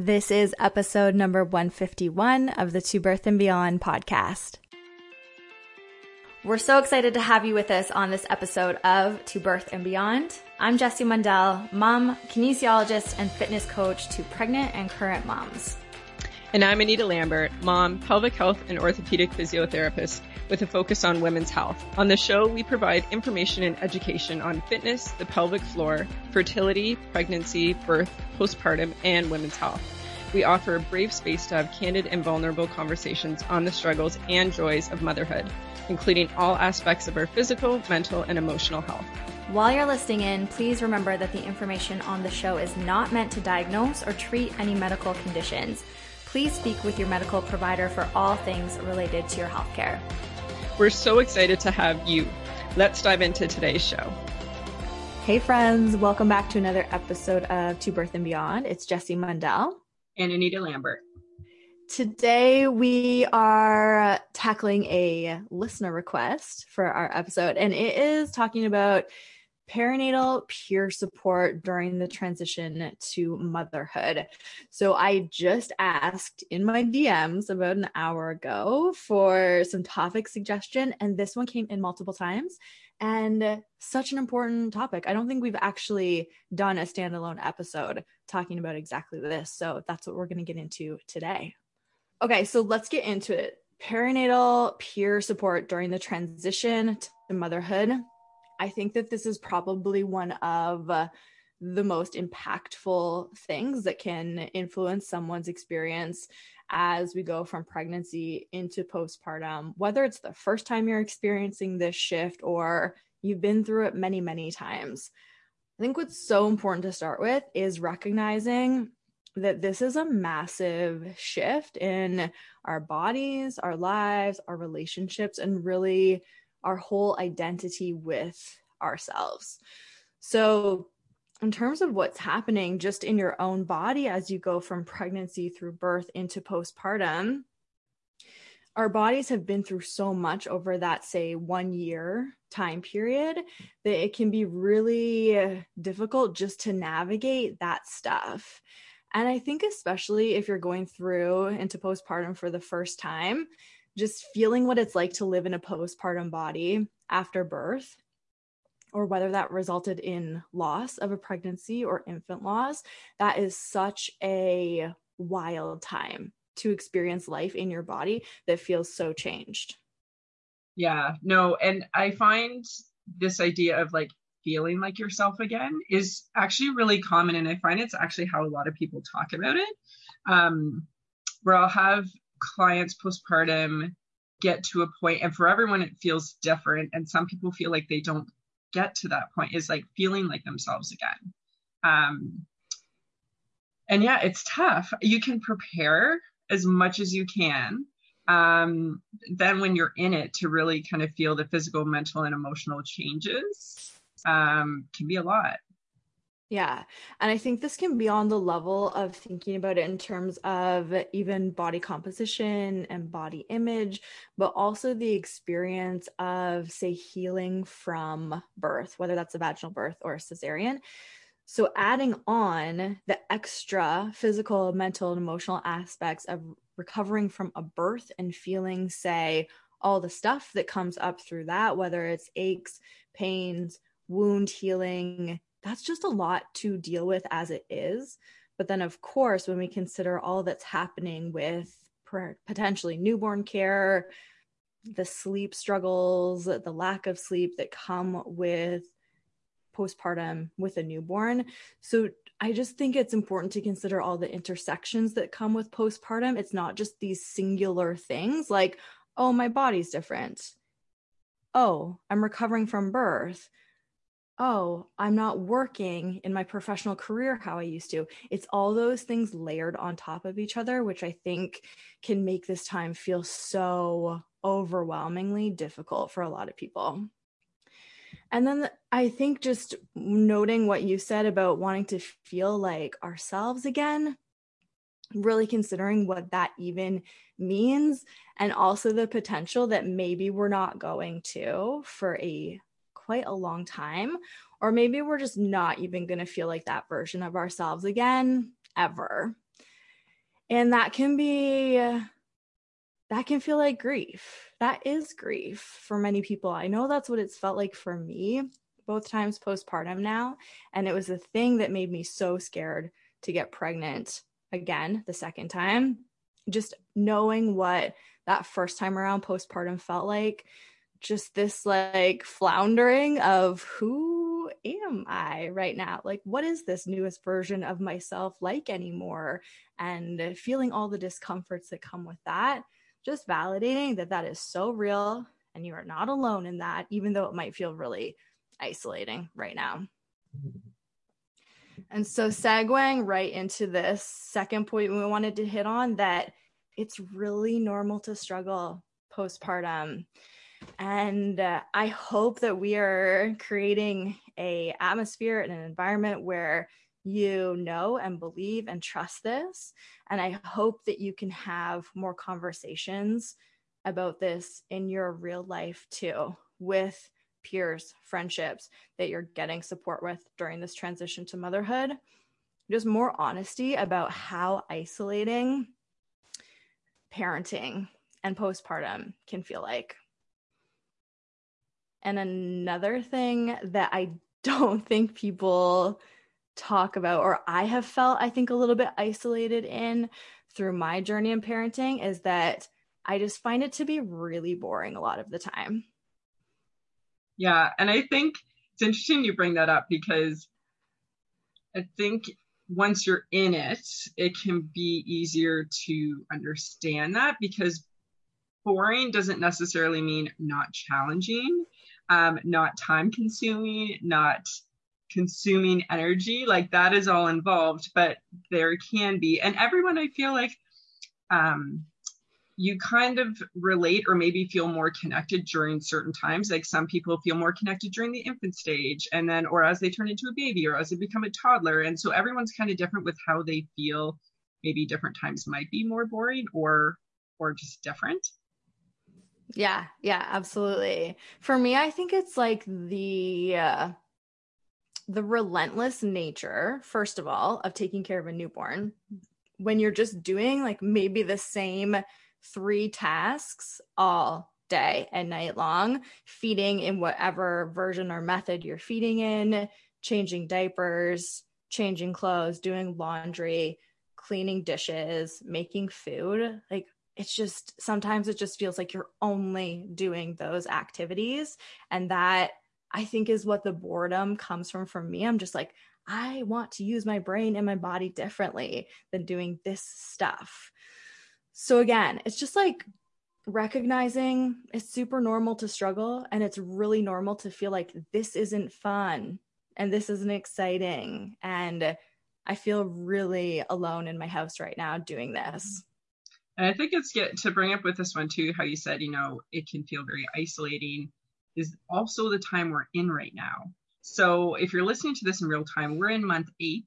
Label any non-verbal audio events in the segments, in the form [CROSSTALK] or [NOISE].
This is episode number 151 of the To Birth and Beyond podcast. We're so excited to have you with us on this episode of To Birth and Beyond. I'm Jessie Mundell, mom, kinesiologist, and fitness coach to pregnant and current moms. And I'm Anita Lambert, mom, pelvic health, and orthopedic physiotherapist with a focus on women's health. On the show, we provide information and education on fitness, the pelvic floor, fertility, pregnancy, birth, postpartum, and women's health. We offer a brave space to have candid and vulnerable conversations on the struggles and joys of motherhood, including all aspects of our physical, mental, and emotional health. While you're listening in, please remember that the information on the show is not meant to diagnose or treat any medical conditions. Please speak with your medical provider for all things related to your healthcare. We're so excited to have you. Let's dive into today's show. Hey, friends, welcome back to another episode of To Birth and Beyond. It's Jessie Mundell and Anita Lambert. Today, we are tackling a listener request for our episode, and it is talking about perinatal peer support during the transition to motherhood. So I just asked in my DMs about an hour ago for some topic suggestion, and this one came in multiple times. And such an important topic. I don't think we've actually done a standalone episode talking about exactly this. So that's what we're going to get into today. Okay, so let's get into it. Perinatal peer support during the transition to motherhood I think that this is probably one of uh, the most impactful things that can influence someone's experience as we go from pregnancy into postpartum, whether it's the first time you're experiencing this shift or you've been through it many, many times. I think what's so important to start with is recognizing that this is a massive shift in our bodies, our lives, our relationships, and really our whole identity with ourselves. So, in terms of what's happening just in your own body as you go from pregnancy through birth into postpartum, our bodies have been through so much over that, say, one year time period that it can be really difficult just to navigate that stuff. And I think, especially if you're going through into postpartum for the first time, just feeling what it's like to live in a postpartum body after birth or whether that resulted in loss of a pregnancy or infant loss that is such a wild time to experience life in your body that feels so changed. Yeah no and i find this idea of like feeling like yourself again is actually really common and i find it's actually how a lot of people talk about it. Um where i'll have clients postpartum get to a point and for everyone it feels different and some people feel like they don't get to that point is like feeling like themselves again. Um and yeah it's tough. You can prepare as much as you can um then when you're in it to really kind of feel the physical mental and emotional changes um can be a lot yeah. And I think this can be on the level of thinking about it in terms of even body composition and body image, but also the experience of, say, healing from birth, whether that's a vaginal birth or a cesarean. So, adding on the extra physical, mental, and emotional aspects of recovering from a birth and feeling, say, all the stuff that comes up through that, whether it's aches, pains, wound healing, that's just a lot to deal with as it is. But then, of course, when we consider all that's happening with potentially newborn care, the sleep struggles, the lack of sleep that come with postpartum with a newborn. So I just think it's important to consider all the intersections that come with postpartum. It's not just these singular things like, oh, my body's different. Oh, I'm recovering from birth oh, I'm not working in my professional career how I used to. It's all those things layered on top of each other, which I think can make this time feel so overwhelmingly difficult for a lot of people. And then I think just noting what you said about wanting to feel like ourselves again, really considering what that even means, and also the potential that maybe we're not going to for a quite a long time. Or maybe we're just not even going to feel like that version of ourselves again, ever. And that can be, that can feel like grief. That is grief for many people. I know that's what it's felt like for me both times postpartum now. And it was the thing that made me so scared to get pregnant again the second time. Just knowing what that first time around postpartum felt like, just this like floundering of who am I right now? Like, what is this newest version of myself like anymore? And feeling all the discomforts that come with that, just validating that that is so real and you are not alone in that, even though it might feel really isolating right now. And so, segueing right into this second point we wanted to hit on that it's really normal to struggle postpartum. And uh, I hope that we are creating a atmosphere and an environment where you know and believe and trust this. And I hope that you can have more conversations about this in your real life too, with peers, friendships that you're getting support with during this transition to motherhood. Just more honesty about how isolating parenting and postpartum can feel like. And another thing that I [LAUGHS] don't think people talk about, or I have felt, I think, a little bit isolated in through my journey in parenting, is that I just find it to be really boring a lot of the time. Yeah. And I think it's interesting you bring that up because I think once you're in it, it can be easier to understand that because boring doesn't necessarily mean not challenging, um, not time consuming, not consuming energy. Like that is all involved, but there can be, and everyone I feel like um, you kind of relate or maybe feel more connected during certain times. Like some people feel more connected during the infant stage and then, or as they turn into a baby or as they become a toddler. And so everyone's kind of different with how they feel. Maybe different times might be more boring or, or just different. Yeah, yeah, absolutely. For me, I think it's like the, uh, the relentless nature, first of all, of taking care of a newborn when you're just doing like maybe the same three tasks all day and night long, feeding in whatever version or method you're feeding in, changing diapers, changing clothes, doing laundry, cleaning dishes, making food. Like it's just sometimes it just feels like you're only doing those activities. And that I think is what the boredom comes from for me. I'm just like, I want to use my brain and my body differently than doing this stuff. So again, it's just like recognizing it's super normal to struggle and it's really normal to feel like this isn't fun and this isn't exciting and I feel really alone in my house right now doing this. And I think it's get to bring up with this one too, how you said, you know, it can feel very isolating is also the time we're in right now. So if you're listening to this in real time, we're in month eight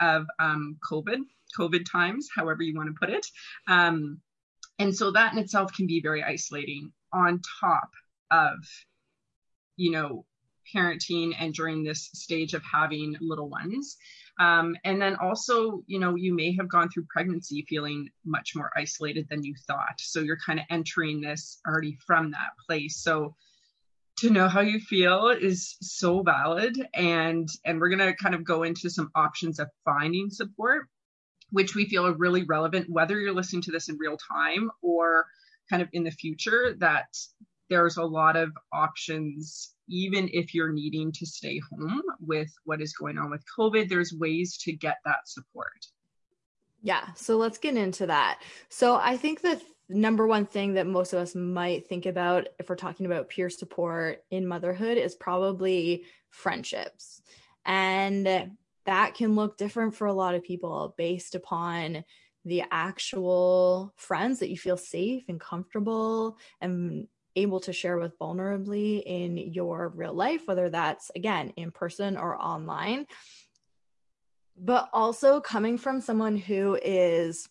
of um, COVID. COVID times, however you want to put it. Um, and so that in itself can be very isolating on top of, you know, parenting and during this stage of having little ones. Um, and then also, you know, you may have gone through pregnancy feeling much more isolated than you thought. So you're kind of entering this already from that place. So to know how you feel is so valid and and we're going to kind of go into some options of finding support which we feel are really relevant, whether you're listening to this in real time or kind of in the future, that there's a lot of options, even if you're needing to stay home with what is going on with COVID, there's ways to get that support. Yeah. So let's get into that. So I think the number one thing that most of us might think about if we're talking about peer support in motherhood is probably friendships. And that can look different for a lot of people based upon the actual friends that you feel safe and comfortable and able to share with vulnerably in your real life, whether that's again in person or online. But also coming from someone who is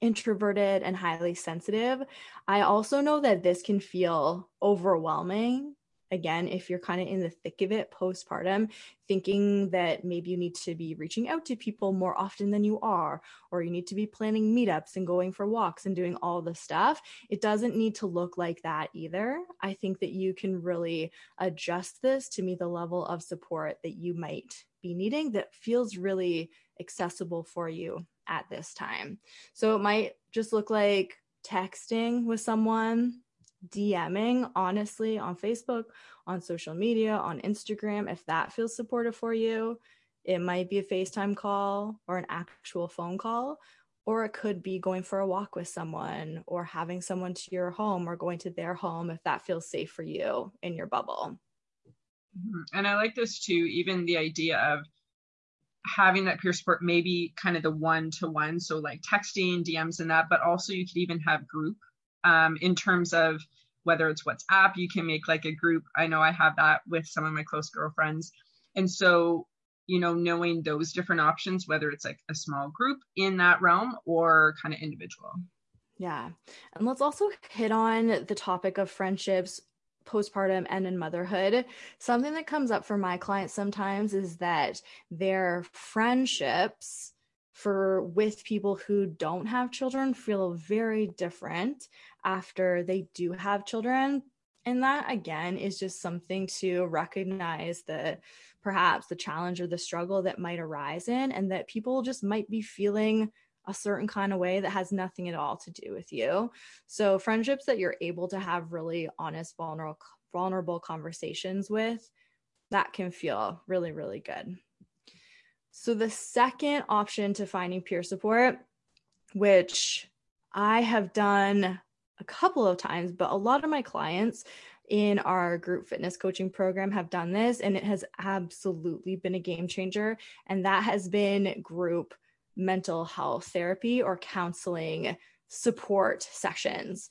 introverted and highly sensitive, I also know that this can feel overwhelming again, if you're kind of in the thick of it postpartum, thinking that maybe you need to be reaching out to people more often than you are, or you need to be planning meetups and going for walks and doing all the stuff, it doesn't need to look like that either. I think that you can really adjust this to meet the level of support that you might be needing that feels really accessible for you at this time. So it might just look like texting with someone DMing honestly on Facebook, on social media, on Instagram, if that feels supportive for you. It might be a FaceTime call or an actual phone call, or it could be going for a walk with someone or having someone to your home or going to their home if that feels safe for you in your bubble. Mm-hmm. And I like this too, even the idea of having that peer support, maybe kind of the one to one. So, like texting, DMs, and that, but also you could even have group um, in terms of whether it's WhatsApp, you can make like a group. I know I have that with some of my close girlfriends. And so, you know, knowing those different options, whether it's like a small group in that realm or kind of individual. Yeah. And let's also hit on the topic of friendships postpartum and in motherhood. Something that comes up for my clients sometimes is that their friendships for with people who don't have children feel very different after they do have children. And that again is just something to recognize that perhaps the challenge or the struggle that might arise in and that people just might be feeling a certain kind of way that has nothing at all to do with you. So friendships that you're able to have really honest vulnerable vulnerable conversations with that can feel really really good so, the second option to finding peer support, which I have done a couple of times, but a lot of my clients in our group fitness coaching program have done this, and it has absolutely been a game changer. And that has been group mental health therapy or counseling support sessions.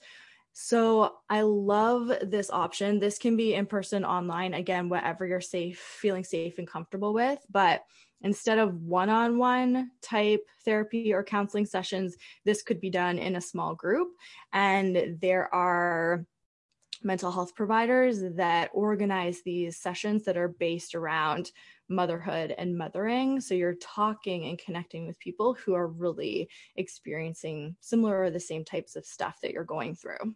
So I love this option. This can be in person, online, again, whatever you're safe, feeling safe and comfortable with. But Instead of one on one type therapy or counseling sessions, this could be done in a small group. And there are mental health providers that organize these sessions that are based around motherhood and mothering. So you're talking and connecting with people who are really experiencing similar or the same types of stuff that you're going through.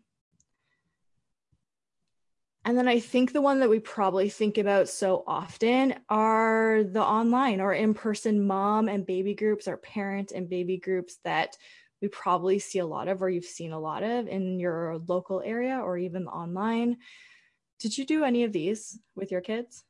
And then I think the one that we probably think about so often are the online or in person mom and baby groups or parent and baby groups that we probably see a lot of or you've seen a lot of in your local area or even online. Did you do any of these with your kids?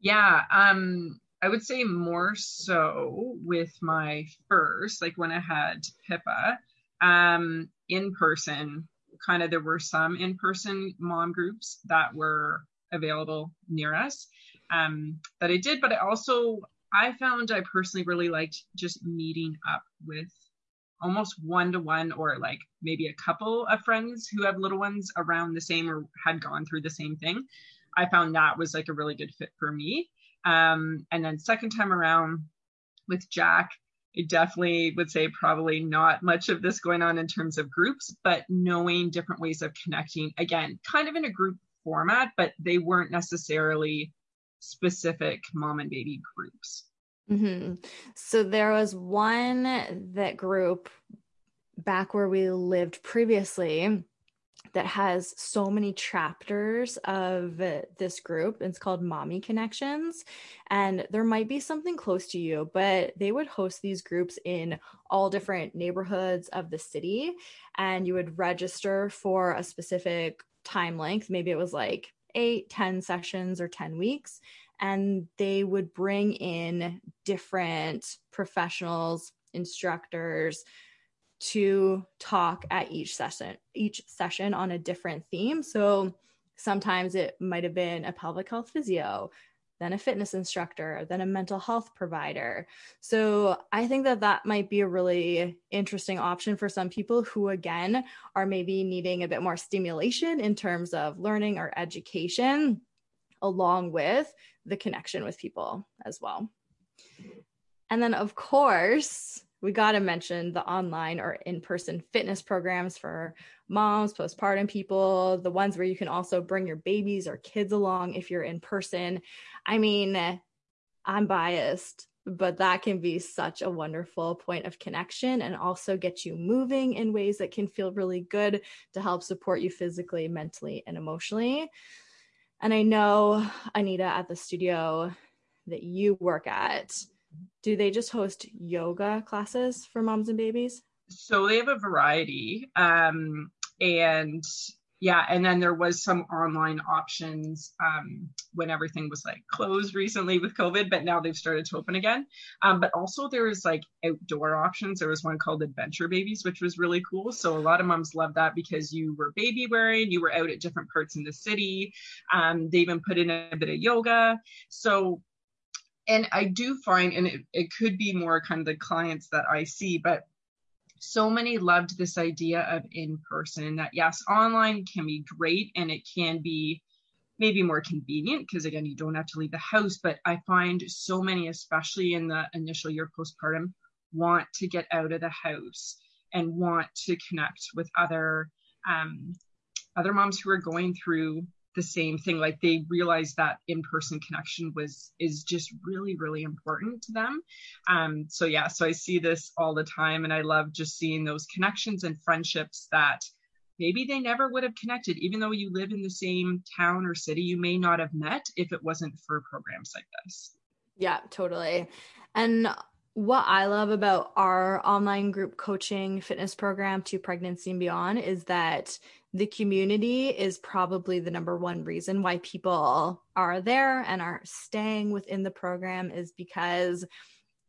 Yeah, um, I would say more so with my first, like when I had Pippa, um, in person kind of there were some in-person mom groups that were available near us um, that I did, but I also I found I personally really liked just meeting up with almost one to one or like maybe a couple of friends who have little ones around the same or had gone through the same thing. I found that was like a really good fit for me. Um, and then second time around with Jack, I definitely would say probably not much of this going on in terms of groups, but knowing different ways of connecting, again, kind of in a group format, but they weren't necessarily specific mom and baby groups. Mm-hmm. So there was one that group back where we lived previously that has so many chapters of uh, this group. It's called Mommy Connections. And there might be something close to you, but they would host these groups in all different neighborhoods of the city. And you would register for a specific time length. Maybe it was like eight, ten sessions or 10 weeks. And they would bring in different professionals, instructors, to talk at each session each session on a different theme. So sometimes it might have been a pelvic health physio then a fitness instructor then a mental health provider. So i think that that might be a really interesting option for some people who again are maybe needing a bit more stimulation in terms of learning or education along with the connection with people as well. And then of course we got to mention the online or in-person fitness programs for moms postpartum people the ones where you can also bring your babies or kids along if you're in person. I mean i'm biased but that can be such a wonderful point of connection and also get you moving in ways that can feel really good to help support you physically mentally and emotionally. And i know anita at the studio that you work at do they just host yoga classes for moms and babies? So they have a variety. Um, and yeah, and then there was some online options um, when everything was like closed recently with COVID, but now they've started to open again. Um, but also there's like outdoor options. There was one called Adventure Babies, which was really cool. So a lot of moms love that because you were baby wearing, you were out at different parts in the city. Um, they even put in a bit of yoga. So and I do find, and it, it could be more kind of the clients that I see, but so many loved this idea of in person that yes, online can be great and it can be maybe more convenient because again, you don't have to leave the house. But I find so many, especially in the initial year postpartum, want to get out of the house and want to connect with other um, other moms who are going through the same thing like they realized that in-person connection was is just really really important to them. Um so yeah so i see this all the time and i love just seeing those connections and friendships that maybe they never would have connected even though you live in the same town or city you may not have met if it wasn't for programs like this. Yeah totally. And what I love about our online group coaching fitness program to pregnancy and beyond is that the community is probably the number one reason why people are there and are staying within the program is because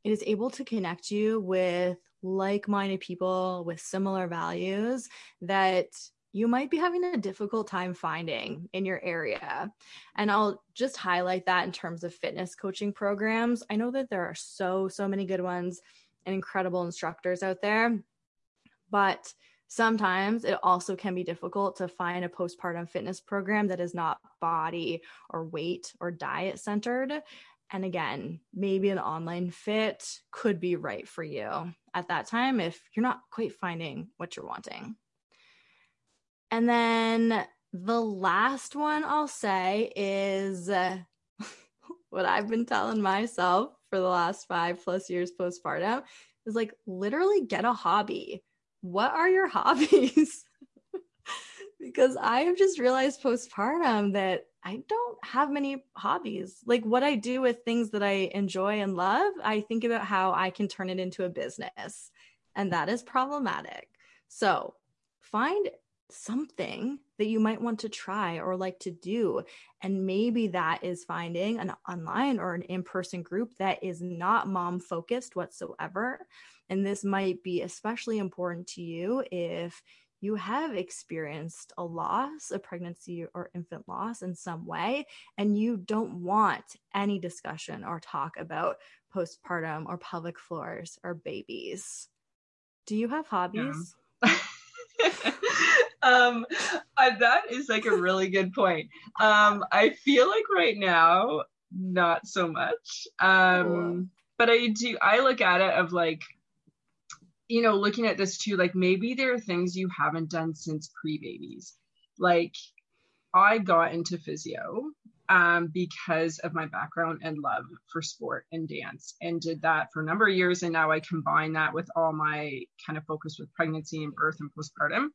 it is able to connect you with like-minded people with similar values that you might be having a difficult time finding in your area. And I'll just highlight that in terms of fitness coaching programs. I know that there are so, so many good ones and incredible instructors out there, but sometimes it also can be difficult to find a postpartum fitness program that is not body or weight or diet centered. And again, maybe an online fit could be right for you at that time if you're not quite finding what you're wanting. And then the last one I'll say is uh, [LAUGHS] what I've been telling myself for the last five plus years postpartum is like literally get a hobby what are your [LAUGHS] hobbies? [LAUGHS] because I have just realized postpartum that I don't have many hobbies. Like what I do with things that I enjoy and love, I think about how I can turn it into a business. And that is problematic. So find something that you might want to try or like to do. And maybe that is finding an online or an in person group that is not mom focused whatsoever. And this might be especially important to you if you have experienced a loss, a pregnancy or infant loss in some way, and you don't want any discussion or talk about postpartum or pelvic floors or babies. Do you have hobbies? Yeah. [LAUGHS] um that is like a really good point. Um i feel like right now not so much. Um but i do i look at it of like you know looking at this too like maybe there are things you haven't done since pre-babies. Like i got into physio um, because of my background and love for sport and dance and did that for a number of years and now i combine that with all my kind of focus with pregnancy and birth and postpartum.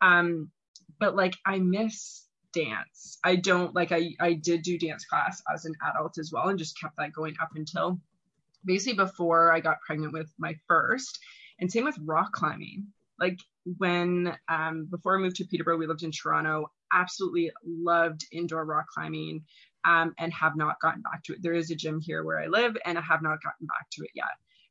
Um, but like i miss dance. I don't like i i did do dance class as an adult as well and just kept that going up until basically before i got pregnant with my first. And same with rock climbing. Like when um, before I moved to Peterborough, we lived in Toronto. Absolutely loved indoor rock climbing, um, and have not gotten back to it. There is a gym here where I live, and I have not gotten back to it yet.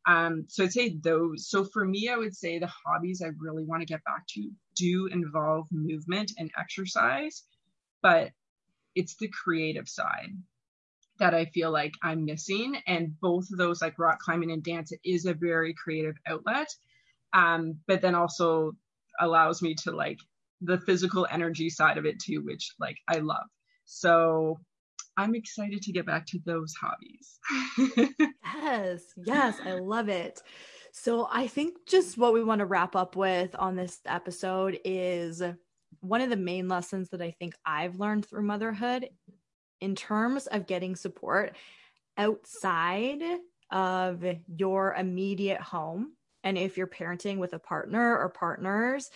Um, so I'd say those. So for me, I would say the hobbies I really want to get back to do involve movement and exercise, but it's the creative side that I feel like I'm missing. And both of those, like rock climbing and dance, it is a very creative outlet. Um, but then also allows me to like the physical energy side of it too, which like I love. So I'm excited to get back to those hobbies. [LAUGHS] yes, yes, I love it. So I think just what we want to wrap up with on this episode is one of the main lessons that I think I've learned through motherhood in terms of getting support outside of your immediate home. And if you're parenting with a partner or partners,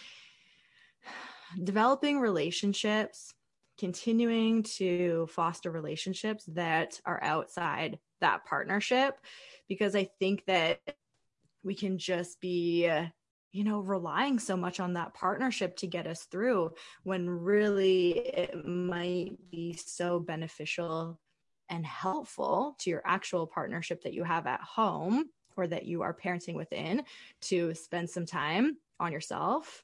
developing relationships, continuing to foster relationships that are outside that partnership, because I think that we can just be you know, relying so much on that partnership to get us through when really it might be so beneficial and helpful to your actual partnership that you have at home or that you are parenting within to spend some time on yourself